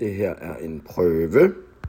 Det her er en prøve.